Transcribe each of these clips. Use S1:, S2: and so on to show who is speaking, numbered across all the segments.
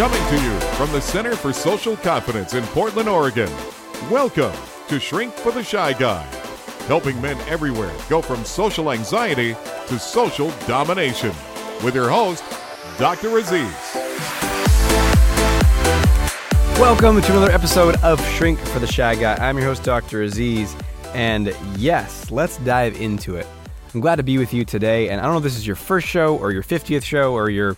S1: Coming to you from the Center for Social Confidence in Portland, Oregon. Welcome to Shrink for the Shy Guy, helping men everywhere go from social anxiety to social domination. With your host, Dr. Aziz.
S2: Welcome to another episode of Shrink for the Shy Guy. I'm your host, Dr. Aziz, and yes, let's dive into it. I'm glad to be with you today, and I don't know if this is your first show or your 50th show or your,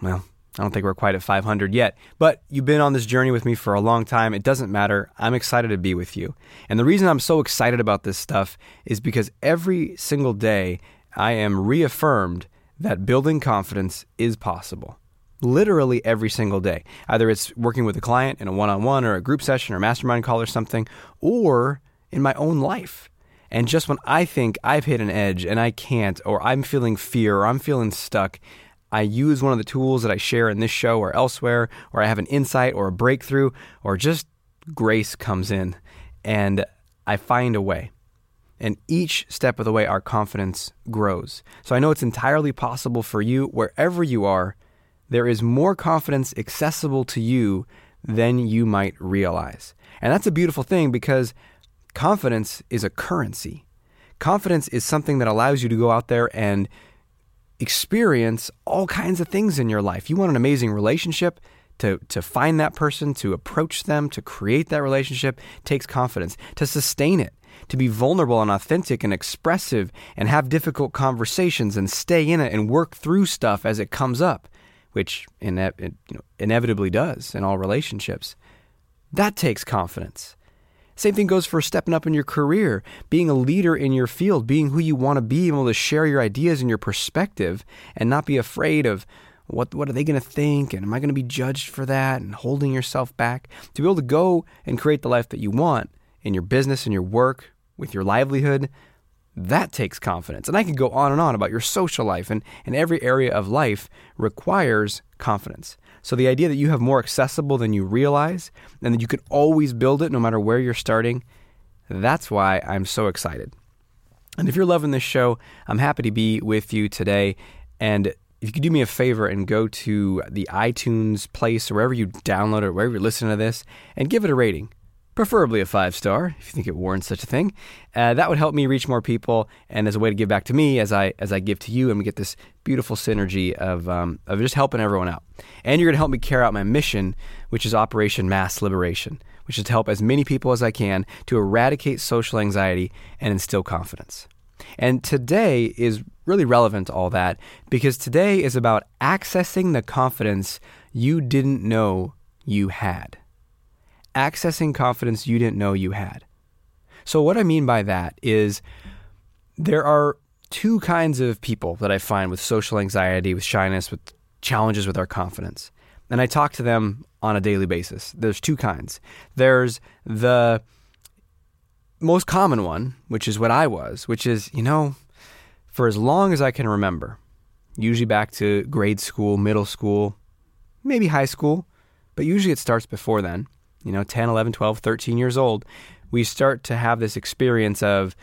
S2: well, I don't think we're quite at 500 yet, but you've been on this journey with me for a long time. It doesn't matter. I'm excited to be with you. And the reason I'm so excited about this stuff is because every single day I am reaffirmed that building confidence is possible. Literally every single day. Either it's working with a client in a one on one or a group session or mastermind call or something, or in my own life. And just when I think I've hit an edge and I can't, or I'm feeling fear, or I'm feeling stuck, I use one of the tools that I share in this show or elsewhere, or I have an insight or a breakthrough, or just grace comes in and I find a way. And each step of the way, our confidence grows. So I know it's entirely possible for you, wherever you are, there is more confidence accessible to you than you might realize. And that's a beautiful thing because confidence is a currency. Confidence is something that allows you to go out there and experience all kinds of things in your life. You want an amazing relationship, to, to find that person, to approach them, to create that relationship takes confidence. To sustain it, to be vulnerable and authentic and expressive and have difficult conversations and stay in it and work through stuff as it comes up, which ine- it, you know, inevitably does in all relationships. That takes confidence. Same thing goes for stepping up in your career, being a leader in your field, being who you want to be, able to share your ideas and your perspective and not be afraid of what what are they going to think and am I going to be judged for that and holding yourself back to be able to go and create the life that you want in your business and your work with your livelihood that takes confidence. And I can go on and on about your social life and, and every area of life requires confidence. So the idea that you have more accessible than you realize and that you can always build it no matter where you're starting, that's why I'm so excited. And if you're loving this show, I'm happy to be with you today. And if you could do me a favor and go to the iTunes place or wherever you download it, wherever you're listening to this, and give it a rating preferably a five star if you think it warrants such a thing. Uh, that would help me reach more people, and as a way to give back to me as I as I give to you, and we get this beautiful synergy of um, of just helping everyone out. And you're going to help me carry out my mission, which is Operation Mass Liberation, which is to help as many people as I can to eradicate social anxiety and instill confidence. And today is really relevant to all that because today is about accessing the confidence you didn't know you had accessing confidence you didn't know you had. So, what I mean by that is there are two kinds of people that I find with social anxiety, with shyness, with challenges with our confidence. And I talk to them on a daily basis. There's two kinds. There's the most common one, which is what I was, which is, you know, for as long as I can remember, usually back to grade school, middle school, maybe high school, but usually it starts before then you know, 10, 11, 12, 13 years old, we start to have this experience of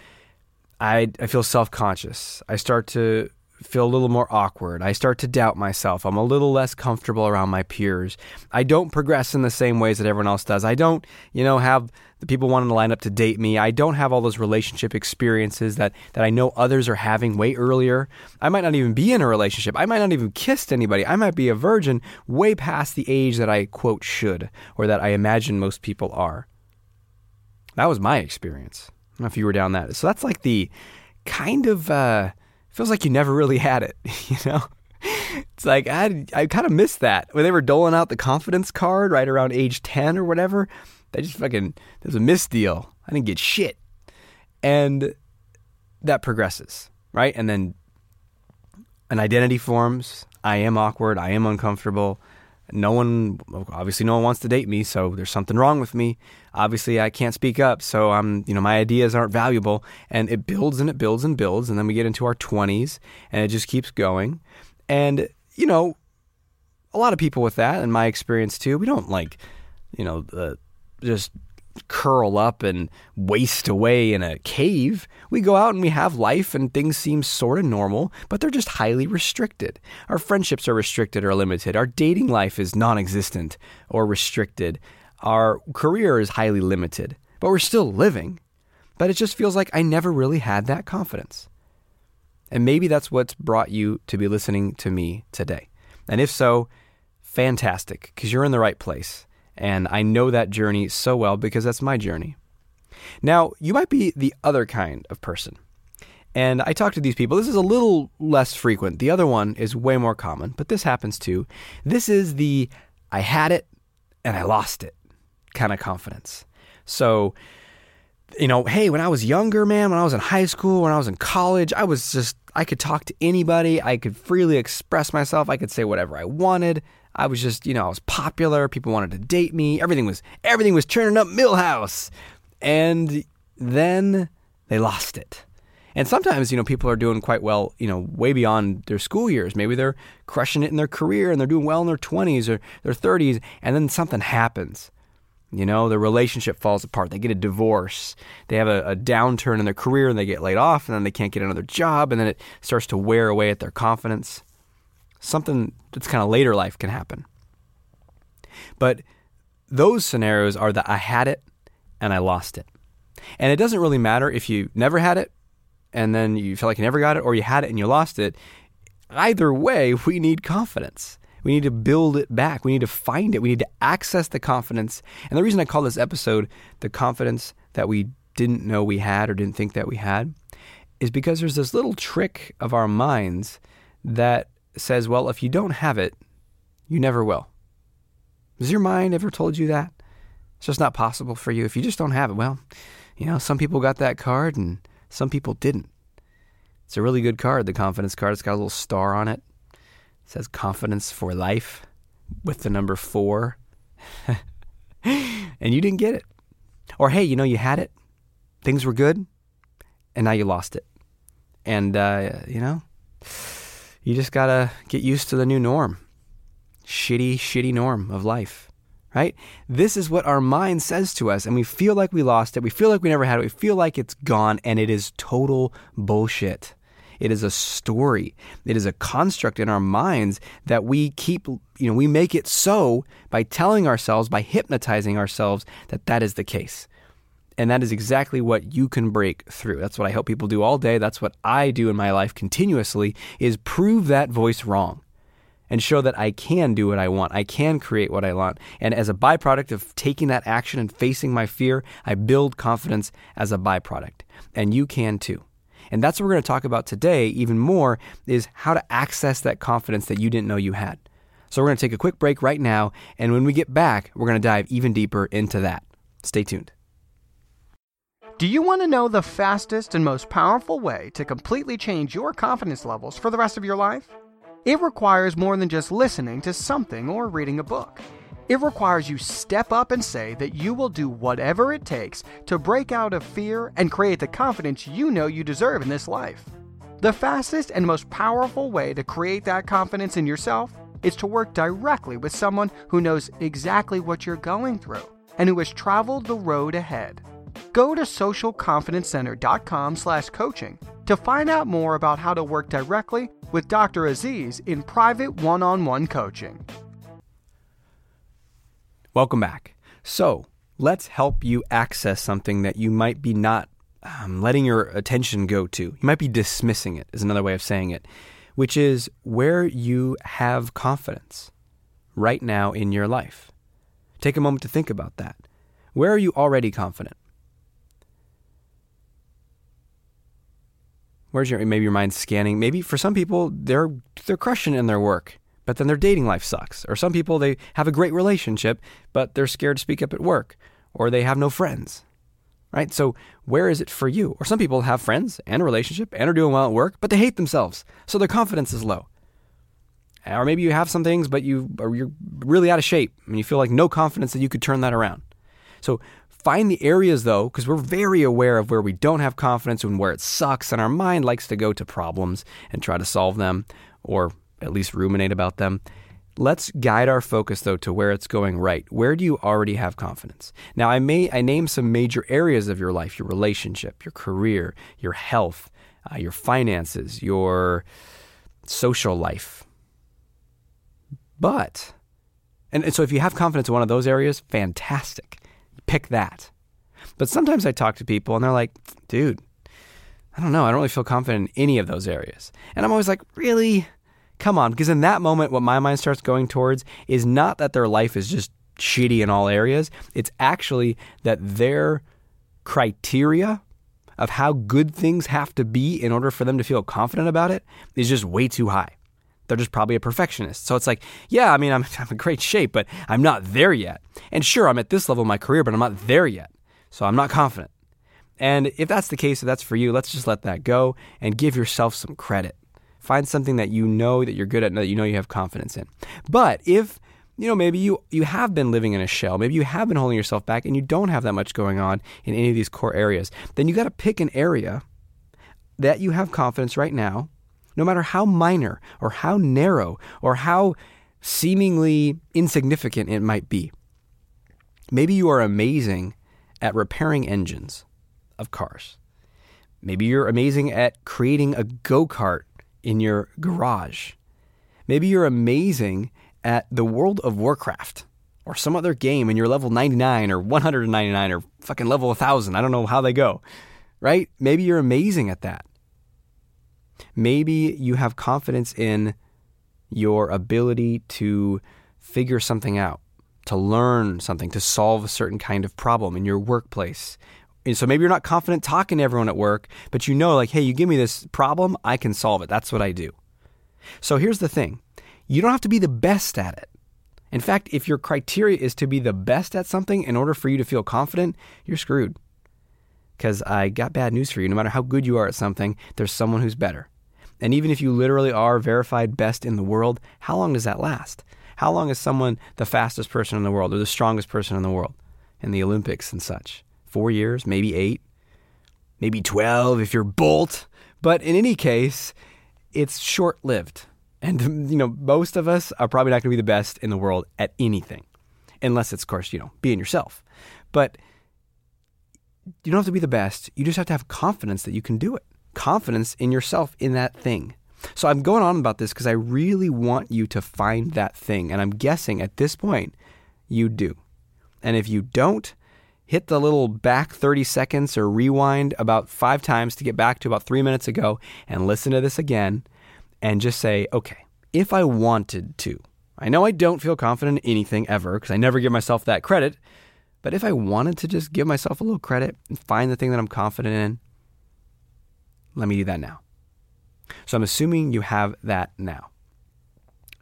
S2: I, I feel self conscious. I start to feel a little more awkward. I start to doubt myself. I'm a little less comfortable around my peers. I don't progress in the same ways that everyone else does. I don't, you know, have the people wanting to line up to date me. I don't have all those relationship experiences that, that I know others are having way earlier. I might not even be in a relationship. I might not even kissed anybody. I might be a virgin way past the age that I quote should or that I imagine most people are. That was my experience. I don't know if you were down that. So that's like the kind of uh, feels like you never really had it, you know? It's like I I kind of missed that when they were doling out the confidence card right around age 10 or whatever. They just fucking there's a misdeal. I didn't get shit. And that progresses, right? And then an identity forms. I am awkward, I am uncomfortable. No one obviously no one wants to date me, so there's something wrong with me. Obviously I can't speak up, so I'm, you know, my ideas aren't valuable and it builds and it builds and builds and then we get into our 20s and it just keeps going. And you know, a lot of people with that, in my experience too, we don't like, you know, uh, just curl up and waste away in a cave. We go out and we have life and things seem sort of normal, but they're just highly restricted. Our friendships are restricted or limited. Our dating life is non existent or restricted. Our career is highly limited, but we're still living. But it just feels like I never really had that confidence. And maybe that's what's brought you to be listening to me today. And if so, fantastic, because you're in the right place. And I know that journey so well because that's my journey. Now, you might be the other kind of person. And I talk to these people. This is a little less frequent. The other one is way more common, but this happens too. This is the I had it and I lost it kind of confidence. So, you know, hey, when I was younger, man, when I was in high school, when I was in college, I was just, I could talk to anybody. I could freely express myself. I could say whatever I wanted. I was just, you know, I was popular. People wanted to date me. Everything was, everything was turning up Milhouse. And then they lost it. And sometimes, you know, people are doing quite well, you know, way beyond their school years. Maybe they're crushing it in their career and they're doing well in their 20s or their 30s, and then something happens. You know, their relationship falls apart. They get a divorce. They have a, a, downturn in their career and they get laid off, and then they can't get another job, and then it starts to wear away at their confidence. Something that's kind of later life can happen. But those scenarios are that I had it and I lost it. And it doesn't really matter if you never had it and then you feel like you never got it, or you had it and you lost it. Either way, we need confidence. We need to build it back. We need to find it. We need to access the confidence. And the reason I call this episode the confidence that we didn't know we had or didn't think that we had is because there's this little trick of our minds that says, well, if you don't have it, you never will. Has your mind ever told you that? It's just not possible for you. If you just don't have it, well, you know, some people got that card and some people didn't. It's a really good card, the confidence card. It's got a little star on it It says confidence for life with the number four. and you didn't get it. Or hey, you know, you had it, things were good, and now you lost it. And, uh, you know, you just got to get used to the new norm. Shitty, shitty norm of life, right? This is what our mind says to us, and we feel like we lost it. We feel like we never had it. We feel like it's gone, and it is total bullshit. It is a story. It is a construct in our minds that we keep, you know, we make it so by telling ourselves, by hypnotizing ourselves that that is the case. And that is exactly what you can break through. That's what I help people do all day. That's what I do in my life continuously is prove that voice wrong and show that I can do what I want. I can create what I want. And as a byproduct of taking that action and facing my fear, I build confidence as a byproduct. And you can too. And that's what we're going to talk about today, even more, is how to access that confidence that you didn't know you had. So we're going to take a quick break right now. And when we get back, we're going to dive even deeper into that. Stay tuned.
S3: Do you want to know the fastest and most powerful way to completely change your confidence levels for the rest of your life? It requires more than just listening to something or reading a book. It requires you step up and say that you will do whatever it takes to break out of fear and create the confidence you know you deserve in this life. The fastest and most powerful way to create that confidence in yourself is to work directly with someone who knows exactly what you're going through and who has traveled the road ahead. Go to socialconfidencecenter.com slash coaching to find out more about how to work directly with Dr. Aziz in private one-on-one coaching.
S2: Welcome back. So, let's help you access something that you might be not um, letting your attention go to. You might be dismissing it, is another way of saying it, which is where you have confidence right now in your life. Take a moment to think about that. Where are you already confident? Where's your maybe your mind scanning? Maybe for some people they're they're crushing in their work but then their dating life sucks. Or some people, they have a great relationship, but they're scared to speak up at work, or they have no friends. Right? So, where is it for you? Or some people have friends and a relationship and are doing well at work, but they hate themselves. So their confidence is low. Or maybe you have some things, but you you're really out of shape and you feel like no confidence that you could turn that around. So find the areas though, because we're very aware of where we don't have confidence and where it sucks, and our mind likes to go to problems and try to solve them or at least ruminate about them. Let's guide our focus though to where it's going right. Where do you already have confidence? Now, I may I name some major areas of your life: your relationship, your career, your health, uh, your finances, your social life. But, and, and so if you have confidence in one of those areas, fantastic. Pick that. But sometimes I talk to people and they're like, dude, I don't know. I don't really feel confident in any of those areas. And I'm always like, really? Come on. Because in that moment, what my mind starts going towards is not that their life is just shitty in all areas. It's actually that their criteria of how good things have to be in order for them to feel confident about it is just way too high. They're just probably a perfectionist. So it's like, yeah, I mean, I'm, I'm in great shape, but I'm not there yet. And sure, I'm at this level of my career, but I'm not there yet. So I'm not confident. And if that's the case, if that's for you, let's just let that go and give yourself some credit. Find something that you know that you're good at, that you know you have confidence in. But if you know maybe you you have been living in a shell, maybe you have been holding yourself back, and you don't have that much going on in any of these core areas, then you got to pick an area that you have confidence right now, no matter how minor or how narrow or how seemingly insignificant it might be. Maybe you are amazing at repairing engines of cars. Maybe you're amazing at creating a go kart in your garage. Maybe you're amazing at the World of Warcraft or some other game and you're level 99 or 199 or fucking level 1000. I don't know how they go, right? Maybe you're amazing at that. Maybe you have confidence in your ability to figure something out, to learn something, to solve a certain kind of problem in your workplace. And so maybe you're not confident talking to everyone at work, but you know, like, hey, you give me this problem, I can solve it. That's what I do. So here's the thing you don't have to be the best at it. In fact, if your criteria is to be the best at something in order for you to feel confident, you're screwed. Because I got bad news for you. No matter how good you are at something, there's someone who's better. And even if you literally are verified best in the world, how long does that last? How long is someone the fastest person in the world or the strongest person in the world in the Olympics and such? Four years, maybe eight, maybe 12 if you're Bolt. But in any case, it's short lived. And, you know, most of us are probably not going to be the best in the world at anything, unless it's, of course, you know, being yourself. But you don't have to be the best. You just have to have confidence that you can do it, confidence in yourself in that thing. So I'm going on about this because I really want you to find that thing. And I'm guessing at this point, you do. And if you don't, hit the little back 30 seconds or rewind about five times to get back to about three minutes ago and listen to this again and just say, okay, if I wanted to, I know I don't feel confident in anything ever because I never give myself that credit, but if I wanted to just give myself a little credit and find the thing that I'm confident in, let me do that now. So I'm assuming you have that now.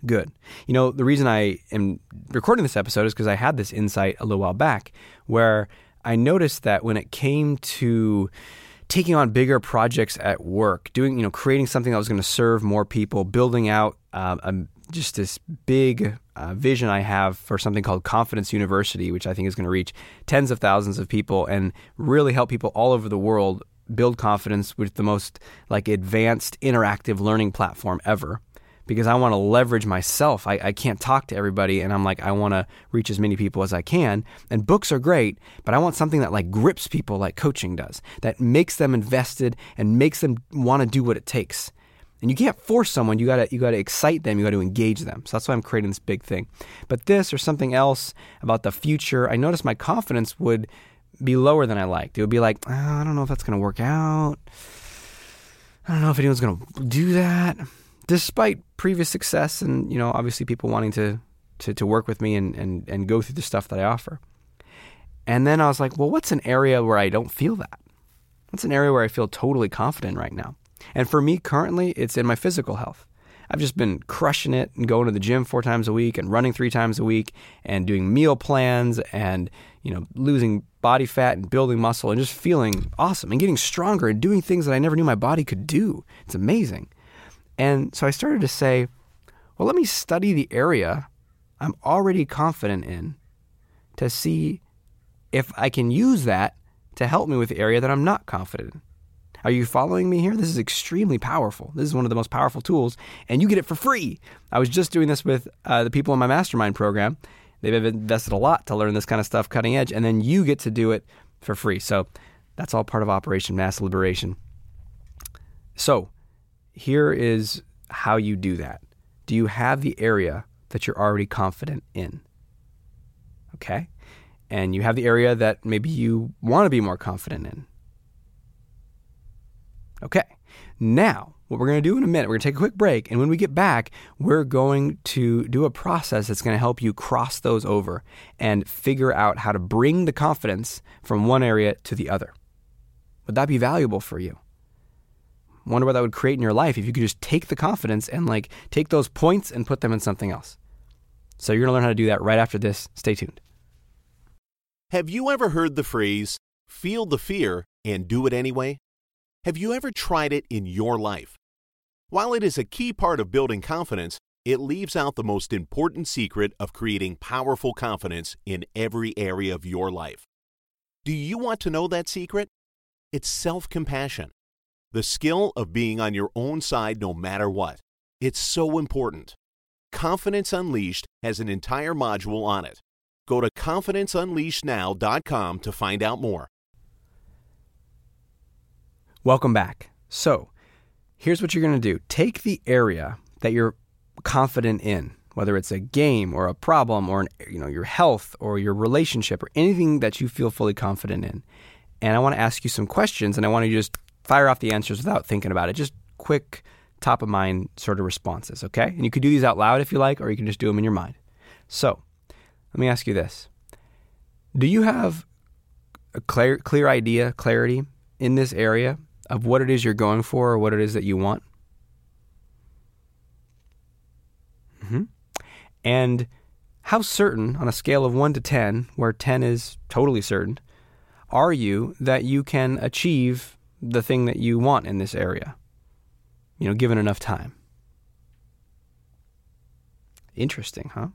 S2: Good. You know, the reason I am recording this episode is because I had this insight a little while back where I noticed that when it came to taking on bigger projects at work, doing, you know, creating something that was going to serve more people, building out a, just this big uh, vision I have for something called Confidence University, which I think is going to reach tens of thousands of people and really help people all over the world build confidence with the most like advanced interactive learning platform ever because I want to leverage myself. I, I can't talk to everybody, and I'm like, I want to reach as many people as I can. And books are great, but I want something that like grips people like coaching does, that makes them invested and makes them want to do what it takes. And you can't force someone. You gotta you gotta excite them. You gotta engage them. So that's why I'm creating this big thing. But this or something else about the future, I noticed my confidence would be lower than I liked. It would be like, oh, I don't know if that's gonna work out. I don't know if anyone's gonna do that despite previous success and you know obviously people wanting to to, to work with me and, and and go through the stuff that I offer. And then I was like, well, what's an area where I don't feel that? What's an area where I feel totally confident right now? And for me currently, it's in my physical health. I've just been crushing it and going to the gym four times a week and running three times a week and doing meal plans and you know losing body fat and building muscle and just feeling awesome and getting stronger and doing things that I never knew my body could do. It's amazing. And so I started to say, well, let me study the area I'm already confident in to see if I can use that to help me with the area that I'm not confident in. Are you following me here? This is extremely powerful. This is one of the most powerful tools, and you get it for free. I was just doing this with uh, the people in my mastermind program. They've invested a lot to learn this kind of stuff, cutting edge, and then you get to do it for free. So that's all part of Operation Mass Liberation. So here is how you do that. Do you have the area that you're already confident in? Okay. And you have the area that maybe you want to be more confident in. Okay. Now, what we're going to do in a minute, we're going to take a quick break. And when we get back, we're going to do a process that's going to help you cross those over and figure out how to bring the confidence from one area to the other. Would that be valuable for you? Wonder what that would create in your life if you could just take the confidence and like take those points and put them in something else. So you're going to learn how to do that right after this. Stay tuned.
S4: Have you ever heard the phrase, feel the fear and do it anyway? Have you ever tried it in your life? While it is a key part of building confidence, it leaves out the most important secret of creating powerful confidence in every area of your life. Do you want to know that secret? It's self compassion, the skill of being on your own side no matter what. It's so important. Confidence Unleashed has an entire module on it. Go to confidenceunleashednow.com to find out more.
S2: Welcome back. So, here's what you're going to do take the area that you're confident in, whether it's a game or a problem or an, you know, your health or your relationship or anything that you feel fully confident in. And I want to ask you some questions and I want to just fire off the answers without thinking about it. Just quick, top of mind sort of responses, okay? And you could do these out loud if you like, or you can just do them in your mind. So, let me ask you this Do you have a clear, clear idea, clarity in this area of what it is you're going for or what it is that you want? Mm-hmm. And how certain, on a scale of 1 to 10, where 10 is totally certain, are you that you can achieve the thing that you want in this area? You know, given enough time. Interesting, huh?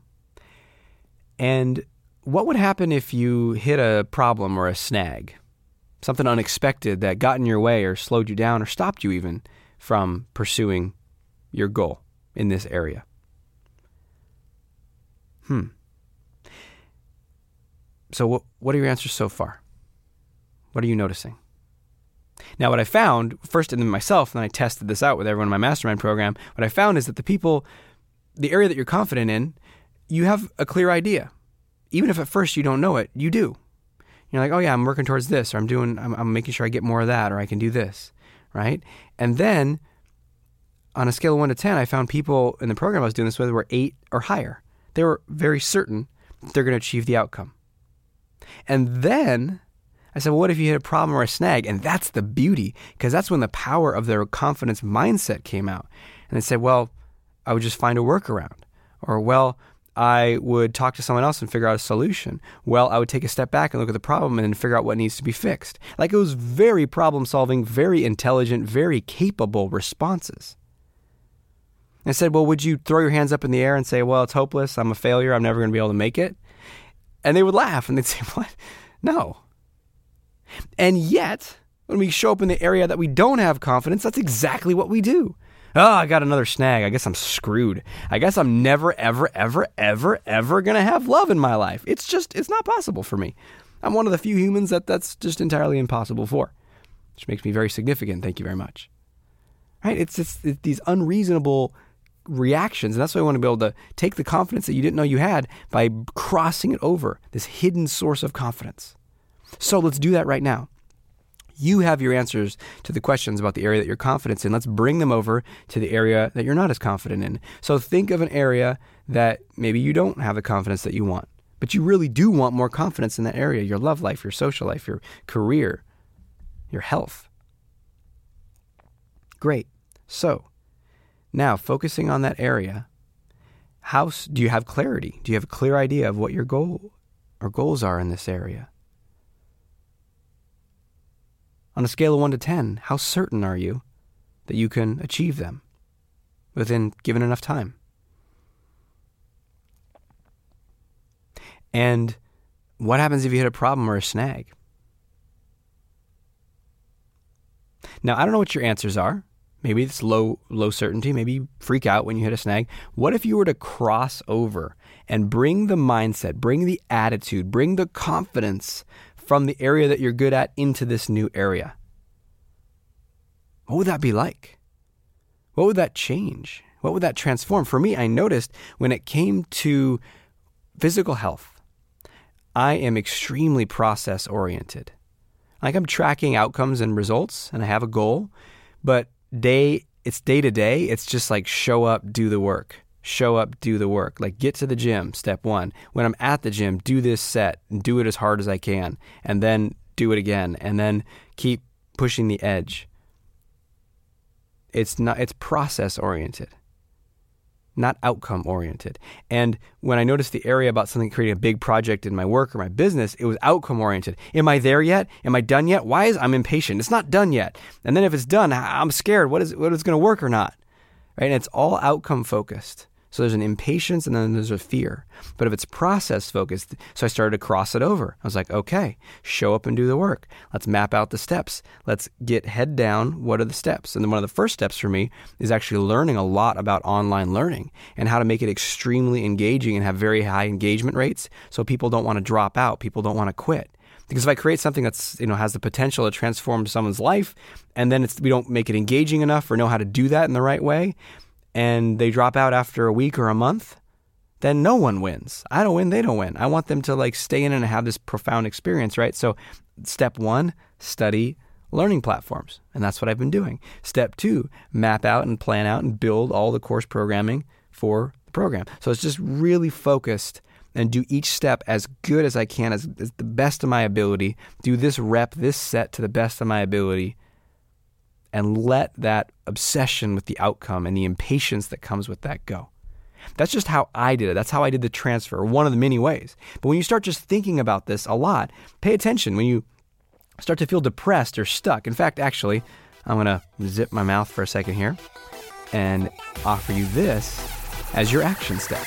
S2: And what would happen if you hit a problem or a snag? Something unexpected that got in your way or slowed you down or stopped you even from pursuing your goal in this area? Hmm. So, what, what are your answers so far? What are you noticing? Now, what I found, first in myself, and then I tested this out with everyone in my mastermind program, what I found is that the people, the area that you're confident in, you have a clear idea. Even if at first you don't know it, you do. You're like, oh yeah, I'm working towards this, or I'm doing, I'm, I'm making sure I get more of that, or I can do this, right? And then on a scale of one to 10, I found people in the program I was doing this with were eight or higher. They were very certain they're going to achieve the outcome. And then I said, well, what if you hit a problem or a snag? And that's the beauty, because that's when the power of their confidence mindset came out. And they said, well, I would just find a workaround. Or, well, I would talk to someone else and figure out a solution. Well, I would take a step back and look at the problem and figure out what needs to be fixed. Like it was very problem solving, very intelligent, very capable responses. I said, Well, would you throw your hands up in the air and say, Well, it's hopeless. I'm a failure. I'm never going to be able to make it? And they would laugh and they'd say, What? No. And yet, when we show up in the area that we don't have confidence, that's exactly what we do. Oh, I got another snag. I guess I'm screwed. I guess I'm never, ever, ever, ever, ever going to have love in my life. It's just, it's not possible for me. I'm one of the few humans that that's just entirely impossible for, which makes me very significant. Thank you very much. Right? It's just it's these unreasonable reactions. And that's why I want to be able to take the confidence that you didn't know you had by crossing it over, this hidden source of confidence. So let's do that right now. You have your answers to the questions about the area that you're confident in. Let's bring them over to the area that you're not as confident in. So think of an area that maybe you don't have the confidence that you want, but you really do want more confidence in that area your love life, your social life, your career, your health. Great. So now focusing on that area, how do you have clarity? Do you have a clear idea of what your goal or goals are in this area? On a scale of 1 to 10, how certain are you that you can achieve them within given enough time? And what happens if you hit a problem or a snag? Now, I don't know what your answers are. Maybe it's low low certainty, maybe you freak out when you hit a snag. What if you were to cross over and bring the mindset, bring the attitude, bring the confidence from the area that you're good at into this new area? What would that be like? What would that change? What would that transform? For me, I noticed when it came to physical health, I am extremely process oriented. Like I'm tracking outcomes and results and I have a goal, but day it's day to day, it's just like show up, do the work. Show up, do the work. Like get to the gym, step 1. When I'm at the gym, do this set and do it as hard as I can and then do it again and then keep pushing the edge. It's not it's process oriented not outcome oriented. And when I noticed the area about something creating a big project in my work or my business, it was outcome oriented. Am I there yet? Am I done yet? Why is I'm impatient? It's not done yet. And then if it's done, I'm scared. What is what is going to work or not? Right? And it's all outcome focused. So there's an impatience and then there's a fear. But if it's process focused, so I started to cross it over. I was like, okay, show up and do the work. Let's map out the steps. Let's get head down. What are the steps? And then one of the first steps for me is actually learning a lot about online learning and how to make it extremely engaging and have very high engagement rates so people don't want to drop out, people don't want to quit. Because if I create something that's you know has the potential to transform someone's life, and then we don't make it engaging enough or know how to do that in the right way, and they drop out after a week or a month, then no one wins. I don't win, they don't win. I want them to like stay in and have this profound experience, right? So, step one, study learning platforms. And that's what I've been doing. Step two, map out and plan out and build all the course programming for the program. So, it's just really focused and do each step as good as I can, as, as the best of my ability. Do this rep, this set to the best of my ability and let that obsession with the outcome and the impatience that comes with that go. That's just how I did it. That's how I did the transfer, one of the many ways. But when you start just thinking about this a lot, pay attention. When you start to feel depressed or stuck, in fact, actually, I'm going to zip my mouth for a second here and offer you this as your action step.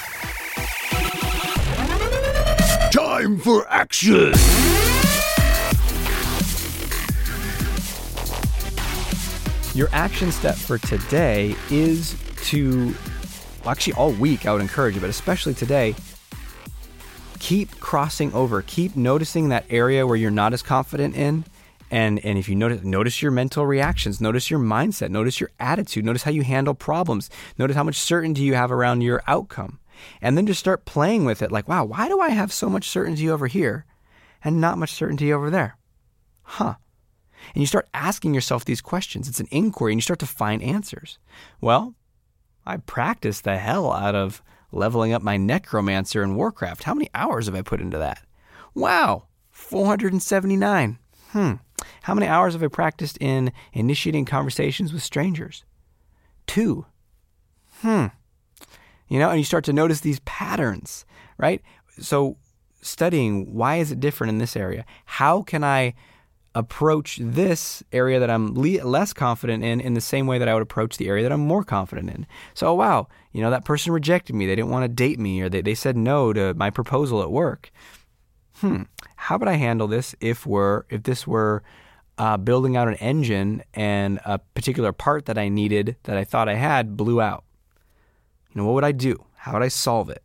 S5: Time for action!
S2: Your action step for today is to, well, actually, all week I would encourage you, but especially today, keep crossing over. Keep noticing that area where you're not as confident in. And, and if you notice, notice your mental reactions, notice your mindset, notice your attitude, notice how you handle problems, notice how much certainty you have around your outcome. And then just start playing with it like, wow, why do I have so much certainty over here and not much certainty over there? Huh. And you start asking yourself these questions. It's an inquiry and you start to find answers. Well, I practiced the hell out of leveling up my necromancer in Warcraft. How many hours have I put into that? Wow, 479. Hmm. How many hours have I practiced in initiating conversations with strangers? Two. Hmm. You know, and you start to notice these patterns, right? So, studying why is it different in this area? How can I approach this area that I'm le- less confident in in the same way that I would approach the area that I'm more confident in. So, oh, wow, you know, that person rejected me. They didn't want to date me or they, they said no to my proposal at work. Hmm, how would I handle this if we're if this were uh, building out an engine and a particular part that I needed that I thought I had blew out? You know, what would I do? How would I solve it?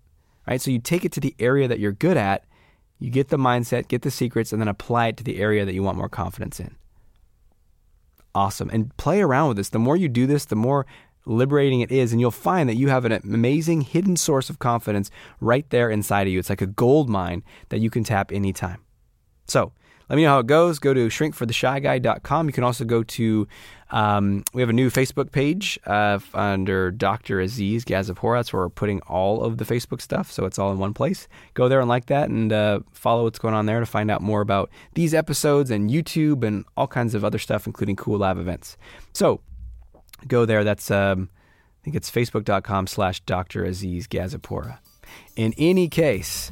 S2: Right? So you take it to the area that you're good at you get the mindset, get the secrets, and then apply it to the area that you want more confidence in. Awesome. And play around with this. The more you do this, the more liberating it is. And you'll find that you have an amazing hidden source of confidence right there inside of you. It's like a gold mine that you can tap anytime. So, let me know how it goes. Go to shrinkfortheshyguy.com. You can also go to, um, we have a new Facebook page uh, under Dr. Aziz Gazipura. That's where we're putting all of the Facebook stuff. So it's all in one place. Go there and like that and uh, follow what's going on there to find out more about these episodes and YouTube and all kinds of other stuff, including cool live events. So go there. That's, um, I think it's facebook.com slash Dr. Aziz Gazipura. In any case,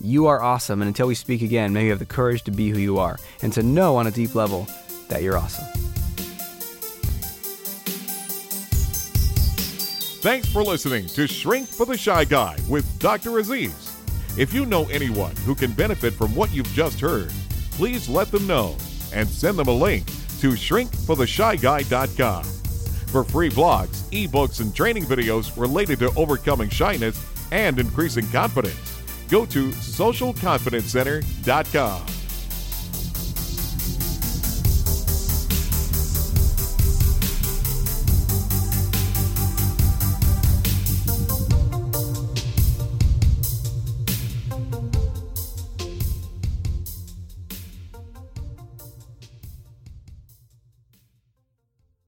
S2: you are awesome, and until we speak again, may you have the courage to be who you are and to know on a deep level that you're awesome.
S1: Thanks for listening to Shrink for the Shy Guy with Dr. Aziz. If you know anyone who can benefit from what you've just heard, please let them know and send them a link to shrinkfortheshyguy.com. For free blogs, ebooks, and training videos related to overcoming shyness and increasing confidence, go to socialconfidencecenter.com.